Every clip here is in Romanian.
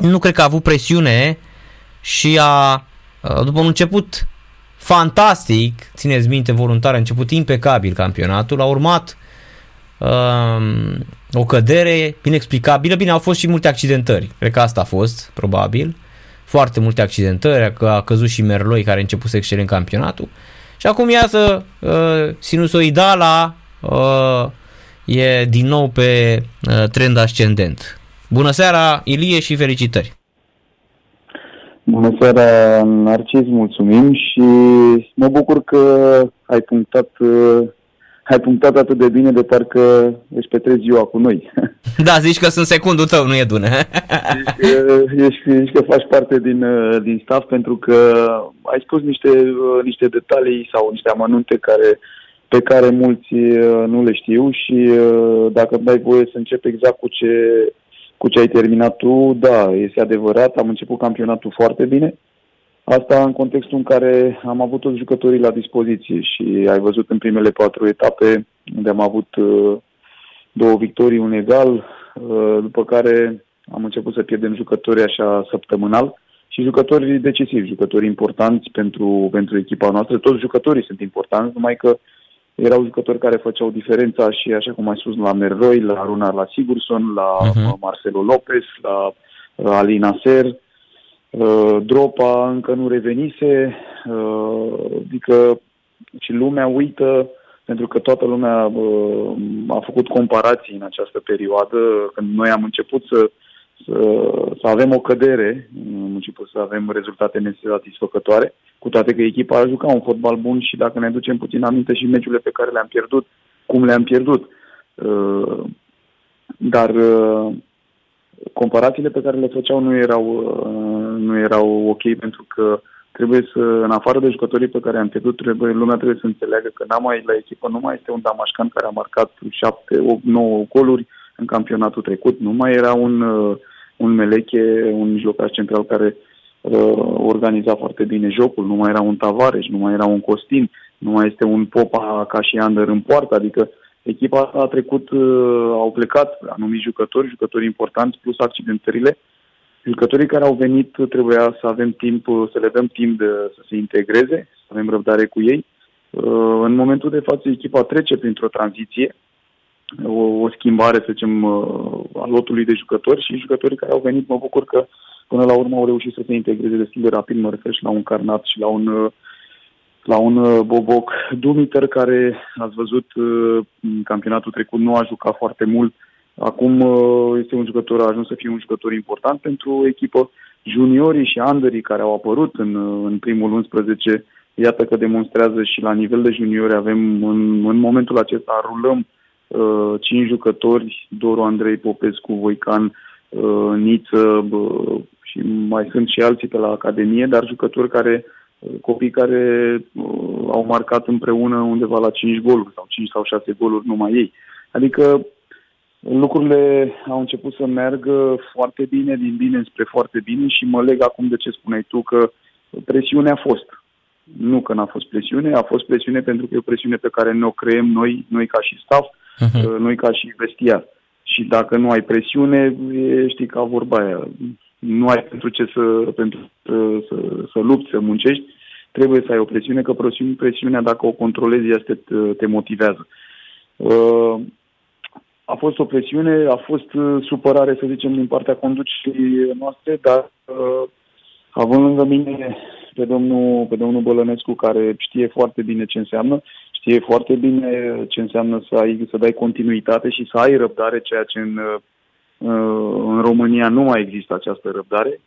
nu cred că a avut presiune și a, după un început fantastic, țineți minte, voluntar, a început impecabil campionatul, a urmat um, o cădere inexplicabilă, bine, au fost și multe accidentări, cred că asta a fost, probabil, foarte multe accidentări, că a căzut și Merloi care a început să excele în campionatul. Și acum iată uh, sinusoidala uh, e din nou pe uh, trend ascendent. Bună seara, Ilie, și felicitări! Bună seara, Narcis, mulțumim și mă bucur că ai punctat, uh, ai punctat atât de bine de parcă își petrezi ziua cu noi. Da, zici că sunt secundul tău, nu e dună. Zici că, ești, ești că faci parte din, uh, din staff pentru că ai spus niște, uh, niște detalii sau niște amănunte care, pe care mulți nu le știu și dacă îmi dai voie să încep exact cu ce cu ce ai terminat tu, da, este adevărat, am început campionatul foarte bine. Asta în contextul în care am avut toți jucătorii la dispoziție și ai văzut în primele patru etape unde am avut uh, două victorii, un egal, uh, după care am început să pierdem jucători așa săptămânal și jucători decisivi, jucători importanți pentru, pentru echipa noastră. Toți jucătorii sunt importanți, numai că erau jucători care făceau diferența și, așa cum ai spus, la Merroi, la Runar, la Sigurson, la uh-huh. Marcelo Lopez, la uh, Ali Nasser. Uh, Dropa încă nu revenise, uh, adică și lumea uită, pentru că toată lumea uh, a făcut comparații în această perioadă, când noi am început să să, să avem o cădere, am început să avem rezultate nesatisfăcătoare, cu toate că echipa a jucat un fotbal bun și dacă ne ducem puțin aminte și meciurile pe care le-am pierdut, cum le-am pierdut. Uh, dar uh, comparațiile pe care le făceau nu erau, uh, nu erau ok pentru că trebuie să, în afară de jucătorii pe care am pierdut, trebuie, lumea trebuie să înțeleagă că n mai la echipă nu mai este un Damașcan care a marcat 7, 8, 9 goluri în campionatul trecut, nu mai era un uh, un Meleche, un mijlocaș central care uh, organiza foarte bine jocul, nu mai era un Tavares, nu mai era un Costin, nu mai este un Popa ca și Ander în poartă, adică echipa a trecut, uh, au plecat anumiți jucători, jucători importanți, plus accidentările. Jucătorii care au venit trebuia să avem timp, să le dăm timp de, să se integreze, să avem răbdare cu ei. Uh, în momentul de față, echipa trece printr-o tranziție, o, o schimbare, să zicem, uh, a lotului de jucători și jucătorii care au venit, mă bucur că până la urmă au reușit să se integreze destul de rapid, mă refer și la un Carnat și la un, uh, la un uh, Boboc. Dumiter, care ați văzut în campionatul trecut, nu a jucat foarte mult. Acum este un jucător, a ajuns să fie un jucător important pentru echipă. Juniorii și underii care au apărut în, în primul 11, iată că demonstrează și la nivel de juniori avem în, în momentul acesta rulăm uh, uh, cinci jucători, Doru Andrei Popescu, Voican, uh, Niță uh, și mai sunt și alții pe la Academie, dar jucători care, uh, copii care uh, au marcat împreună undeva la 5 goluri sau 5 sau 6 goluri numai ei. Adică lucrurile au început să meargă foarte bine, din bine spre foarte bine și mă leg acum de ce spuneai tu că presiunea a fost. Nu că n-a fost presiune, a fost presiune pentru că e o presiune pe care ne o creăm noi, noi ca și staff, uh-huh. noi ca și vestiar. Și dacă nu ai presiune, e, știi, ca vorba aia, nu ai pentru ce să, pentru să, să, să lupți, să muncești, trebuie să ai o presiune, că presiunea, dacă o controlezi, este te, te motivează. Uh, a fost o presiune, a fost uh, supărare, să zicem, din partea conducerii noastre, dar uh, având lângă mine pe domnul, pe domnul Bălănescu, care știe foarte bine ce înseamnă, știe foarte bine ce înseamnă să, ai, să dai continuitate și să ai răbdare, ceea ce în, uh, în România nu mai există această răbdare.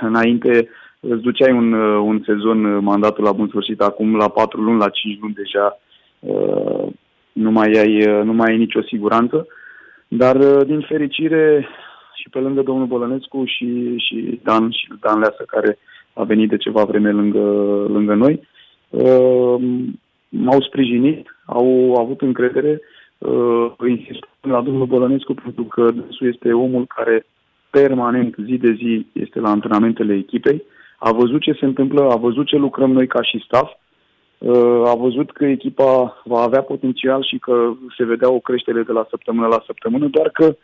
Înainte îți duceai un, uh, un sezon, uh, mandatul la bun sfârșit, acum la patru luni, la cinci luni deja nu mai ai, nu mai ai nicio siguranță. Dar, din fericire, și pe lângă domnul Bălănescu și, și Dan și Dan Leasă, care a venit de ceva vreme lângă, lângă noi, m-au sprijinit, au avut încredere, uh, insist la domnul Bălănescu pentru că dânsul este omul care permanent, zi de zi, este la antrenamentele echipei, a văzut ce se întâmplă, a văzut ce lucrăm noi ca și staff, uh, a văzut că echipa va avea potențial și că se vedea o creștere de la săptămână la săptămână, doar că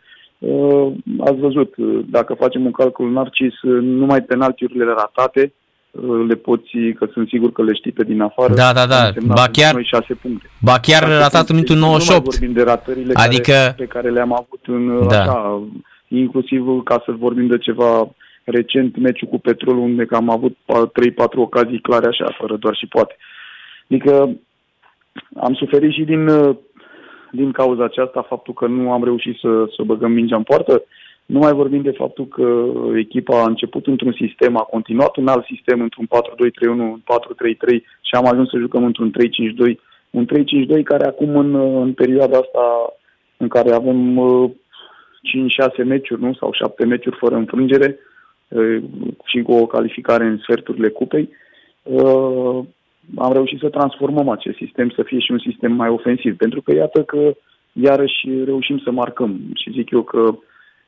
Uh, ați văzut, uh, dacă facem un calcul narcis, uh, numai penaltiurile ratate le poți, că sunt sigur că le știi pe din afară. Da, da, da. Ba chiar, noi 6 puncte. Ba chiar ratat în minutul 98. Nu vorbim de ratările adică... care, pe care le-am avut în da. așa, inclusiv ca să vorbim de ceva recent, meciul cu Petrolul, unde am avut 3-4 ocazii clare așa, fără doar și poate. Adică am suferit și din din cauza aceasta, faptul că nu am reușit să, să băgăm mingea în poartă. Nu mai vorbim de faptul că echipa a început într-un sistem, a continuat un alt sistem, într-un 4-2-3-1, un 4-3-3 și am ajuns să jucăm într-un 3-5-2. Un 3-5-2 care acum în, în perioada asta în care avem 5-6 meciuri, nu? Sau 7 meciuri fără înfrângere și cu o calificare în sferturile cupei, am reușit să transformăm acest sistem să fie și un sistem mai ofensiv. Pentru că iată că iarăși reușim să marcăm și zic eu că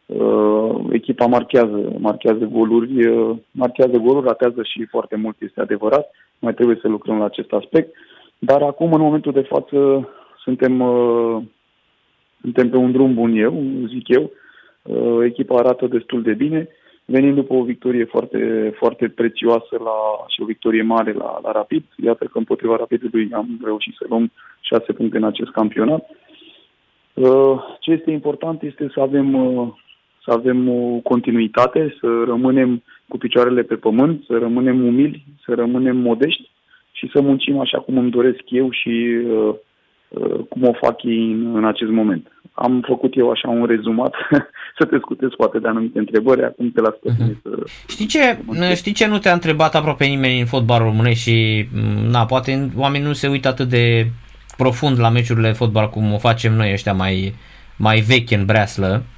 uh, echipa marchează, marchează goluri, uh, marchează goluri, ratează și foarte mult, este adevărat. Mai trebuie să lucrăm la acest aspect. Dar acum, în momentul de față, suntem, uh, suntem pe un drum bun eu, zic eu. Uh, echipa arată destul de bine. Uh, venim după o victorie foarte, foarte prețioasă la, și o victorie mare la, la Rapid. Iată că împotriva Rapidului am reușit să luăm șase puncte în acest campionat. Uh, ce este important este să avem, uh, să avem o continuitate, să rămânem cu picioarele pe pământ, să rămânem umili, să rămânem modești și să muncim așa cum îmi doresc eu și uh, cum o fac ei în, în acest moment. Am făcut eu așa un rezumat să te scutezi poate de anumite întrebări, acum te las pe uh-huh. să... Știi ce, știi ce nu te-a întrebat aproape nimeni în fotbalul românesc și na, poate oamenii nu se uită atât de profund la meciurile de fotbal cum o facem noi ăștia mai, mai vechi în breaslă. Uh,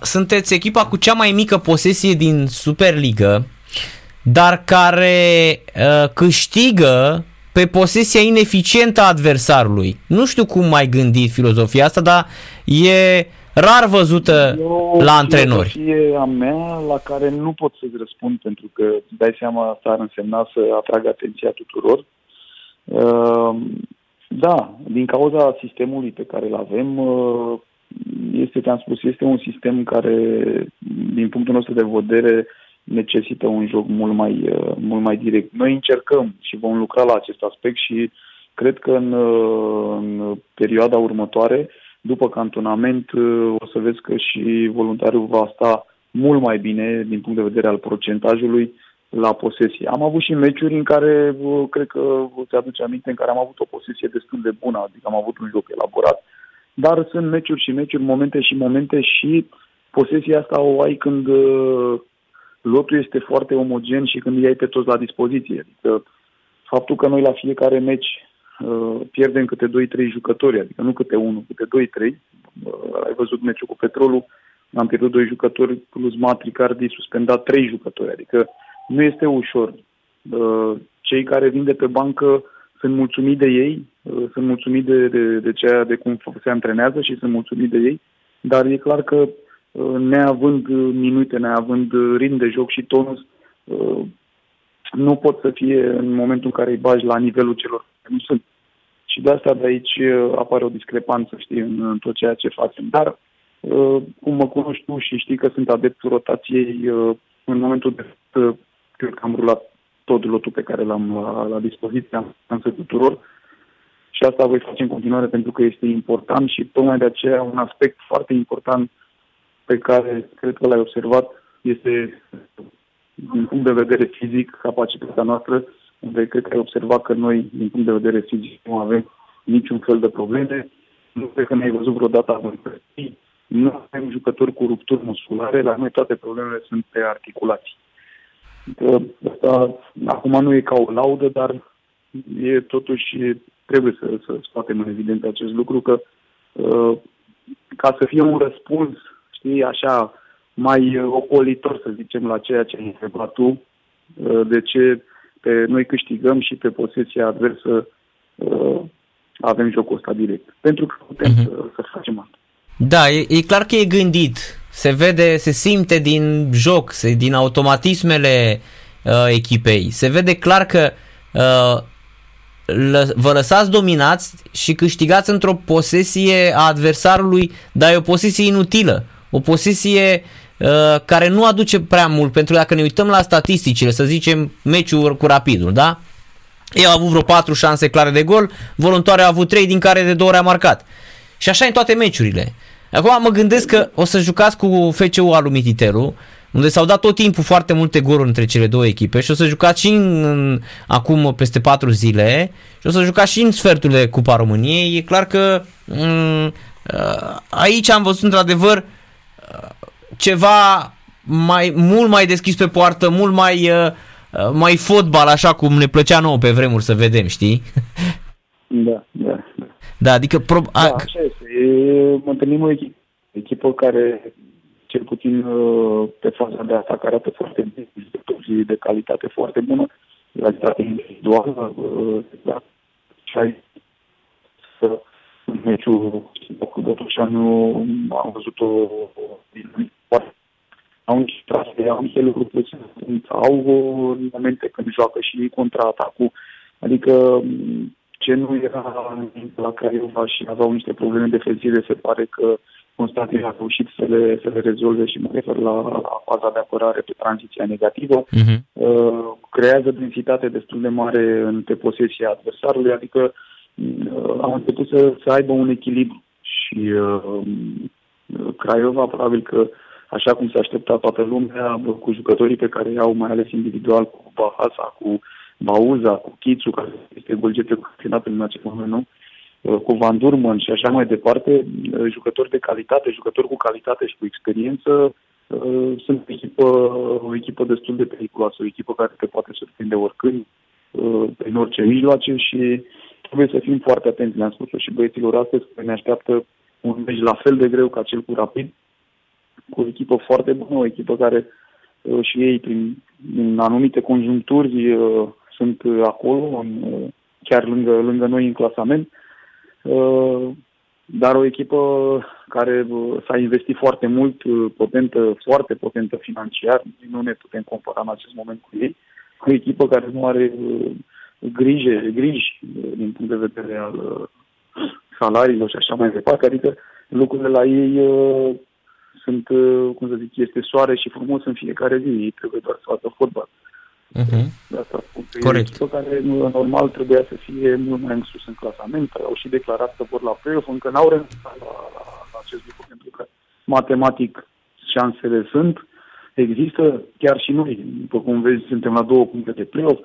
sunteți echipa cu cea mai mică posesie din Superliga, dar care uh, câștigă pe posesia ineficientă a adversarului. Nu știu cum mai gândit filozofia asta, dar e rar văzută Eu, la antrenori. E a mea la care nu pot să-ți răspund pentru că dai seama asta ar însemna să atrag atenția tuturor. Uh, da, din cauza sistemului pe care îl avem, uh, este, te-am spus, este un sistem care, din punctul nostru de vedere, necesită un joc mult mai, uh, mult mai direct. Noi încercăm și vom lucra la acest aspect și cred că în, în perioada următoare după cantonament uh, o să vezi că și voluntariul va sta mult mai bine din punct de vedere al procentajului la posesie. Am avut și meciuri în care, uh, cred că ți aduce aminte, în care am avut o posesie destul de bună, adică am avut un joc elaborat, dar sunt meciuri și meciuri, momente și momente și posesia asta o ai când uh, lotul este foarte omogen și când îi ai pe toți la dispoziție. Adică faptul că noi la fiecare meci Uh, pierdem câte 2-3 jucători, adică nu câte unul, câte 2-3. Uh, ai văzut meciul cu Petrolul, am pierdut 2 jucători plus Matricardi suspendat 3 jucători, adică nu este ușor. Uh, cei care vin de pe bancă sunt mulțumiți de ei, sunt mulțumiți de, de, de, ceea, de cum se antrenează și sunt mulțumiți de ei, dar e clar că neavând minute, neavând ritm de joc și tonus, nu pot să fie în momentul în care îi bagi la nivelul celor care nu sunt. Și de asta de aici uh, apare o discrepanță, știi, în, în tot ceea ce facem. Dar, uh, cum mă cunoști tu și știi că sunt adeptul rotației, uh, în momentul de față, cred că am rulat tot lotul pe care l-am la, la dispoziție, am să tuturor. Și asta voi face în continuare pentru că este important și tocmai de aceea un aspect foarte important pe care cred că l-ai observat este din punct de vedere fizic, capacitatea noastră, unde cred că ai observat că noi, din punct de vedere fizic, nu avem niciun fel de probleme. Nu cred că ne-ai văzut vreodată având Nu avem jucători cu rupturi musculare, la noi toate problemele sunt pe articulații. Că asta, acum nu e ca o laudă, dar e totuși trebuie să, să scoatem în evidență acest lucru, că uh, ca să fie un răspuns, știi, așa, mai uh, ocolitor, să zicem, la ceea ce ai întrebat tu, uh, de ce pe noi câștigăm și pe posesia adversă uh, avem jocul ăsta direct. Pentru că putem uh-huh. să, să facem asta. Da, e, e clar că e gândit. Se vede, se simte din joc, se, din automatismele uh, echipei. Se vede clar că uh, lă, vă lăsați dominați și câștigați într-o posesie a adversarului, dar e o posesie inutilă o posesie uh, care nu aduce prea mult, pentru că dacă ne uităm la statisticile, să zicem meciul cu Rapidul, da? Ei au avut vreo 4 șanse clare de gol, voluntoare au avut 3 din care de două ori a marcat. Și așa în toate meciurile. Acum mă gândesc că o să jucați cu FCU Alumititeru, unde s-au dat tot timpul foarte multe goluri între cele două echipe și o să jucați și în, în, acum peste 4 zile și o să jucați și în sferturile Cupa României. E clar că m- mm, uh, aici am văzut într-adevăr uh, ceva mai, mult mai deschis pe poartă, mult mai, uh, mai fotbal, așa cum ne plăcea nouă pe vremuri să vedem, știi? Da, da. Da, adică... Pro- da, așa este. E, mă întâlnim o echipă, echipă care, cel puțin uh, pe faza de atac, arată foarte bine, jucători de calitate foarte bună, calitate individuală, uh, da, și ai să în meciul cu Botoșanu am văzut-o foarte au niște trase, au niște lucruri au momente când joacă și contraatacul, adică ce nu era la Craiova și aveau niște probleme defensive, se pare că Constantin a reușit să le, să le rezolve și mă refer la, la faza de apărare pe tranziția negativă. Uh-huh. Uh, creează densitate destul de mare în pe posesia adversarului, adică uh, au început să, să aibă un echilibru și uh, Craiova probabil că așa cum se aștepta toată lumea, cu jucătorii pe care i-au, mai ales individual, cu Bahasa, cu Bauza, cu Chițu, care este golgete cu campionatul în acest moment, nu? Uh, cu Van Durman și așa mai departe, uh, jucători de calitate, jucători cu calitate și cu experiență, uh, sunt o echipă, o echipă destul de periculoasă, o echipă care te poate surprinde oricând, prin orice mijloace și trebuie să fim foarte atenți. Le-am spus și băieților astăzi că ne așteaptă un meci la fel de greu ca cel cu Rapid, cu o echipă foarte bună, o echipă care și ei, prin, prin anumite conjuncturi, sunt uh, acolo, în, uh, chiar lângă, lângă noi în clasament. Uh, dar o echipă care s-a investit foarte mult, potentă, foarte potentă financiar, nu ne putem compara în acest moment cu ei, cu o echipă care nu are grijă, griji din punct de vedere al salariilor și așa mai departe, adică lucrurile la ei sunt, cum să zic, este soare și frumos în fiecare zi, ei trebuie doar să facă fotbal. Uh-huh. De asta spun că Corect. e care normal trebuia să fie mult mai în sus în clasament, au și declarat că vor la play-off, încă n-au renunțat la, la, la acest lucru, pentru că matematic șansele sunt, există, chiar și noi, după cum vezi, suntem la două puncte de play-off,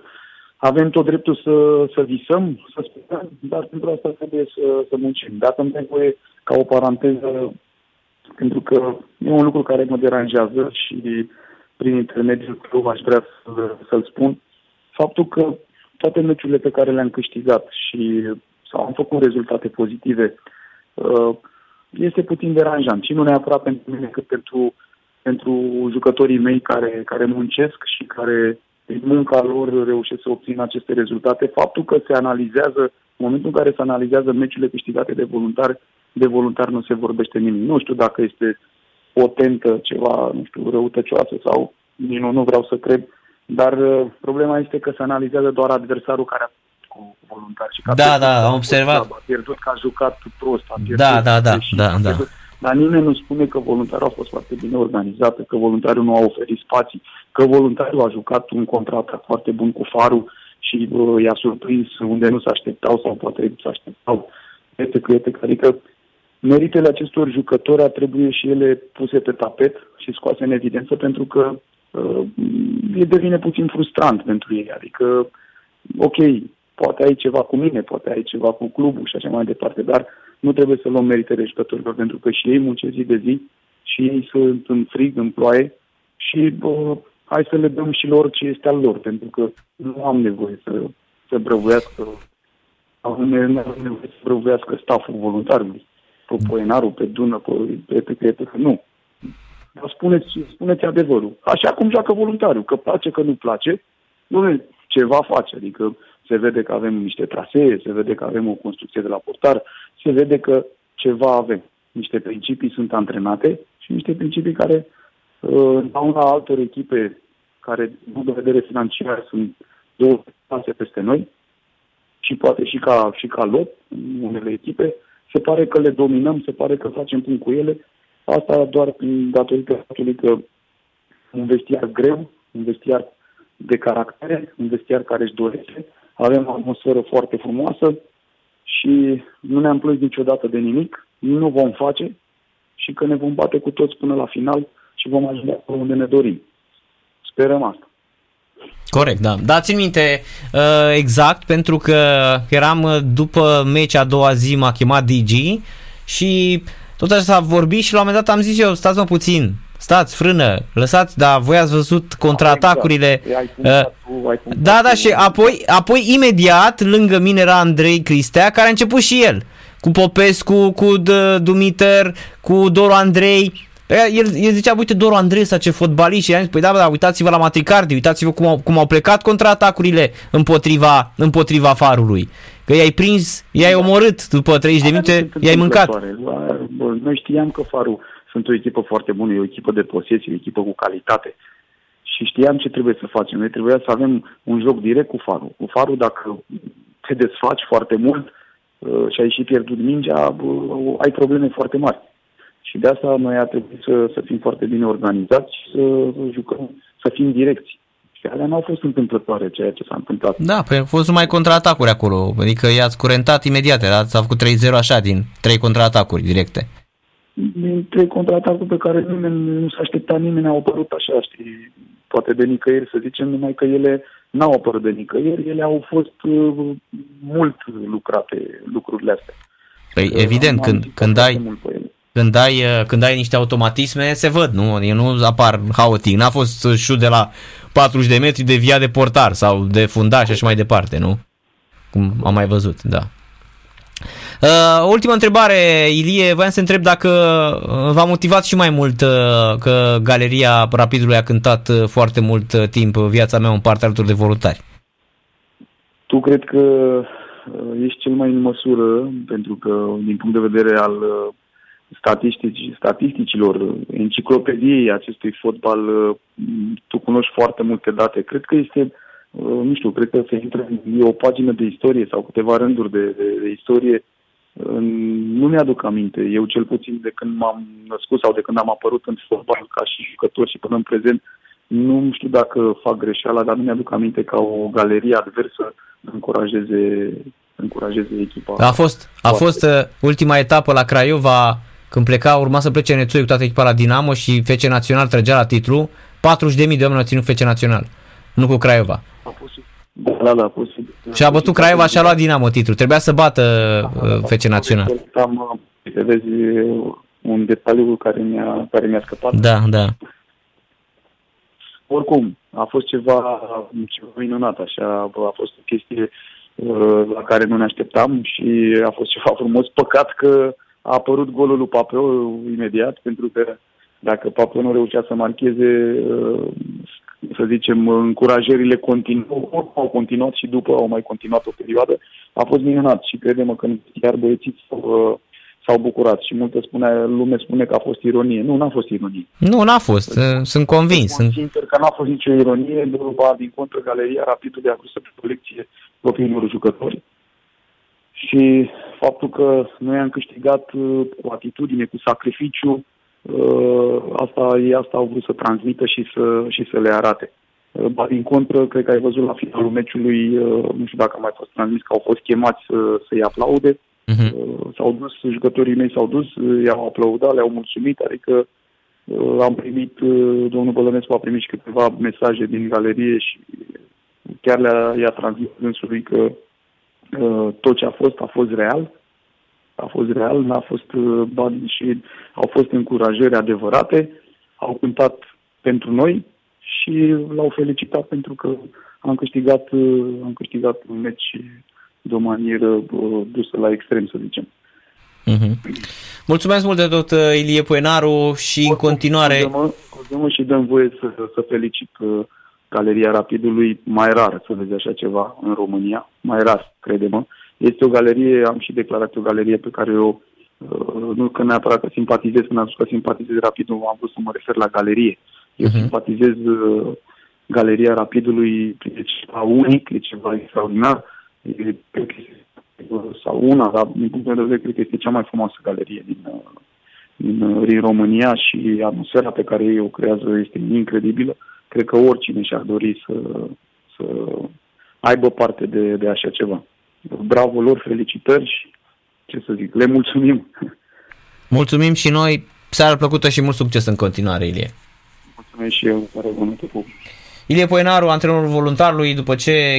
avem tot dreptul să, să visăm, să sperăm, dar pentru asta trebuie să, să muncim. Dacă îmi nevoie ca o paranteză, pentru că e un lucru care mă deranjează și prin intermediul club, aș vrea să, să-l spun, faptul că toate meciurile pe care le-am câștigat și sau am făcut rezultate pozitive, uh, este puțin deranjant și nu neapărat pentru mine, cât pentru, pentru jucătorii mei care, care muncesc și care prin munca lor reușesc să obțină aceste rezultate. Faptul că se analizează, în momentul în care se analizează meciurile câștigate de voluntari, de voluntari nu se vorbește nimic. Nu știu dacă este potentă, ceva, nu știu, răutăcioasă sau nici nu, nu vreau să cred, dar uh, problema este că se analizează doar adversarul care a cu voluntari. Și că da, da, am observat. A pierdut că a jucat prost, a pierdut da, da, da, da, da. Dar nimeni nu spune că voluntarul a fost foarte bine organizat, că voluntarul nu a oferit spații, că voluntarul a jucat un contract foarte bun cu farul și uh, i-a surprins unde nu se așteptau sau poate nu se așteptau. Este că, este că, adică meritele acestor jucători ar trebui și ele puse pe tapet și scoase în evidență pentru că uh, e devine puțin frustrant pentru ei. Adică, ok, poate ai ceva cu mine, poate ai ceva cu clubul și așa mai departe, dar nu trebuie să luăm meritele jucătorilor pentru că și ei muncesc zi de zi și ei sunt în frig, în ploaie și uh, hai să le dăm și lor ce este al lor, pentru că nu am nevoie să, să brăvuiască am nevoie să brăvuiască staful voluntarului pe Poenarul, pe Dună, pe, pe, pe, pe, pe nu. Dar spuneți, spuneți adevărul. Așa cum joacă voluntariul, că place, că nu place, nu ceva face, adică se vede că avem niște trasee, se vede că avem o construcție de la portar, se vede că ceva avem. Niște principii sunt antrenate și niște principii care, uh, la una altor echipe care, din punct de vedere financiar, sunt două clase peste noi și poate și ca, și ca lot în unele echipe, se pare că le dominăm, se pare că facem punct cu ele. Asta doar prin datorită faptului că un vestiar greu, un vestiar de caractere, un vestiar care își dorește, avem o atmosferă foarte frumoasă și nu ne-am plâns niciodată de nimic, nu vom face și că ne vom bate cu toți până la final și vom ajunge acolo unde ne dorim. Sperăm asta. Corect, da. Da, țin minte uh, exact pentru că eram uh, după meci a doua zi, m-a chemat DG și tot așa s-a vorbit și la un moment dat am zis eu, stați mă puțin, stați, frână, lăsați, da, voi ați văzut contraatacurile. Exact. Uh, da, da, și apoi, apoi imediat lângă mine era Andrei Cristea, care a început și el cu Popescu, cu Dumiter, cu Doru Andrei. El, el zicea, uite, Doru Andrei ăsta ce fotbalist și i-am zis, păi da, da, uitați-vă la Matricardi, uitați-vă cum au, cum au plecat contraatacurile împotriva, împotriva farului. Că i-ai prins, i-ai omorât după 30 de minute, i-ai mâncat. Noi știam că farul sunt o echipă foarte bună, e o echipă de posesie, o echipă cu calitate. Și știam ce trebuie să facem. Noi trebuia să avem un joc direct cu farul. Cu farul, dacă te desfaci foarte mult uh, și ai și pierdut mingea, uh, ai probleme foarte mari. Și de asta noi a trebuit să, să fim foarte bine organizați și să jucăm, să fim direcți. Și alea nu au fost întâmplătoare ceea ce s-a întâmplat. Da, păi au fost numai contraatacuri acolo, adică i-ați curentat imediat, s-a făcut 3-0 așa din 3 contraatacuri directe. Din trei contraatacuri pe care nimeni nu s-a așteptat, nimeni au apărut așa, știi, poate de nicăieri, să zicem, numai că ele n-au apărut de nicăieri, ele au fost uh, mult lucrate, lucrurile astea. Păi evident, când, când ai, când ai, uh, când ai niște automatisme, se văd, nu? Eu nu apar haotic. N-a fost șut de la 40 de metri de via de portar sau de fundaș și așa mai departe, nu? Cum am mai văzut, da. Uh, ultima întrebare, Ilie, voiam să întreb dacă uh, v-a motivat și mai mult uh, că Galeria Rapidului a cântat uh, foarte mult uh, timp viața mea în partea alături de voluntari. Tu cred că ești cel mai în măsură, pentru că din punct de vedere al statistici, statisticilor, enciclopediei acestui fotbal, tu cunoști foarte multe date. Cred că este, nu știu, cred că se intră în o pagină de istorie sau câteva rânduri de, de, de istorie. Nu mi-aduc aminte, eu cel puțin de când m-am născut sau de când am apărut în fotbal ca și jucător și până în prezent, nu știu dacă fac greșeala, dar nu mi-aduc aminte ca o galerie adversă încurajeze încurajeze echipa. A fost, a fost uh, ultima etapă la Craiova când pleca, urma să plece Nețui cu toată echipa la Dinamo și FC Național trăgea la titlu. 40.000 de oameni au ținut FC Național, nu cu Craiova. A posibil. Da, da, da, posibil. Și a bătut Craiova și a luat Dinamo titlul. Trebuia să bată da, da, FC Național. Am, vezi, un detaliu care mi-a, care mi-a scăpat. Da, da. Oricum, a fost ceva, ceva minunat, așa, a fost o chestie uh, la care nu ne așteptam și a fost ceva frumos. Păcat că a apărut golul lui Papeu imediat, pentru că dacă Papeu nu reușea să marcheze, uh, să zicem, încurajările continuă, au continuat și după au mai continuat o perioadă, a fost minunat și credem că chiar băieții s-au, uh, s-au bucurat și multe spune, lume spune că a fost ironie. Nu, n-a fost ironie. Nu, n-a fost, uh, sunt convins. Sunt sincer că n-a fost nicio ironie, după, din contră, Galeria Rapidului a vrut să colecție propriilor jucători și faptul că noi am câștigat uh, cu atitudine, cu sacrificiu, uh, asta, ei asta au vrut să transmită și să, și să le arate. Uh, ba din contră, cred că ai văzut la finalul meciului, nu știu dacă a mai fost transmis, că au fost chemați să, să-i aplaude. Uh-huh. S-au dus, jucătorii mei s-au dus, i-au aplaudat, le-au mulțumit, adică am primit, domnul Bălănescu a primit și câteva mesaje din galerie și chiar le-a, i-a transmis însului că tot ce a fost, a fost real. A fost real, n-a fost uh, bani și au fost încurajări adevărate. Au cântat pentru noi și l-au felicitat pentru că am câștigat, uh, am câștigat un meci de o manieră uh, dusă la extrem, să zicem. Mm-hmm. Mulțumesc mult de tot, Ilie Puenaru, și în continuare... Scuză-mă și dăm voie să, să felicit Galeria Rapidului, mai rar să vezi așa ceva în România, mai rar, crede-mă. Este o galerie, am și declarat o galerie pe care eu, uh, nu că neapărat că simpatizez, când am spus că simpatizez Rapidul, am vrut să mă refer la galerie. Eu uh-huh. simpatizez uh, Galeria Rapidului, e ceva unic, e ceva extraordinar, e, sau una, dar din punct de vedere cred că este cea mai frumoasă galerie din, uh, din, din România și atmosfera pe care ei o creează este incredibilă. Cred că oricine și-ar dori să, să aibă parte de, de așa ceva. Bravo lor, felicitări și ce să zic, le mulțumim. Mulțumim și noi, seara plăcută și mult succes în continuare, Ilie. Mulțumesc și eu, care Ilie Poenaru, antrenorul voluntarului, după ce